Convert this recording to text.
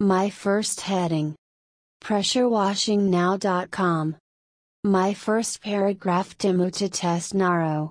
My first heading. PressureWashingNow.com. My first paragraph demo to test Naro.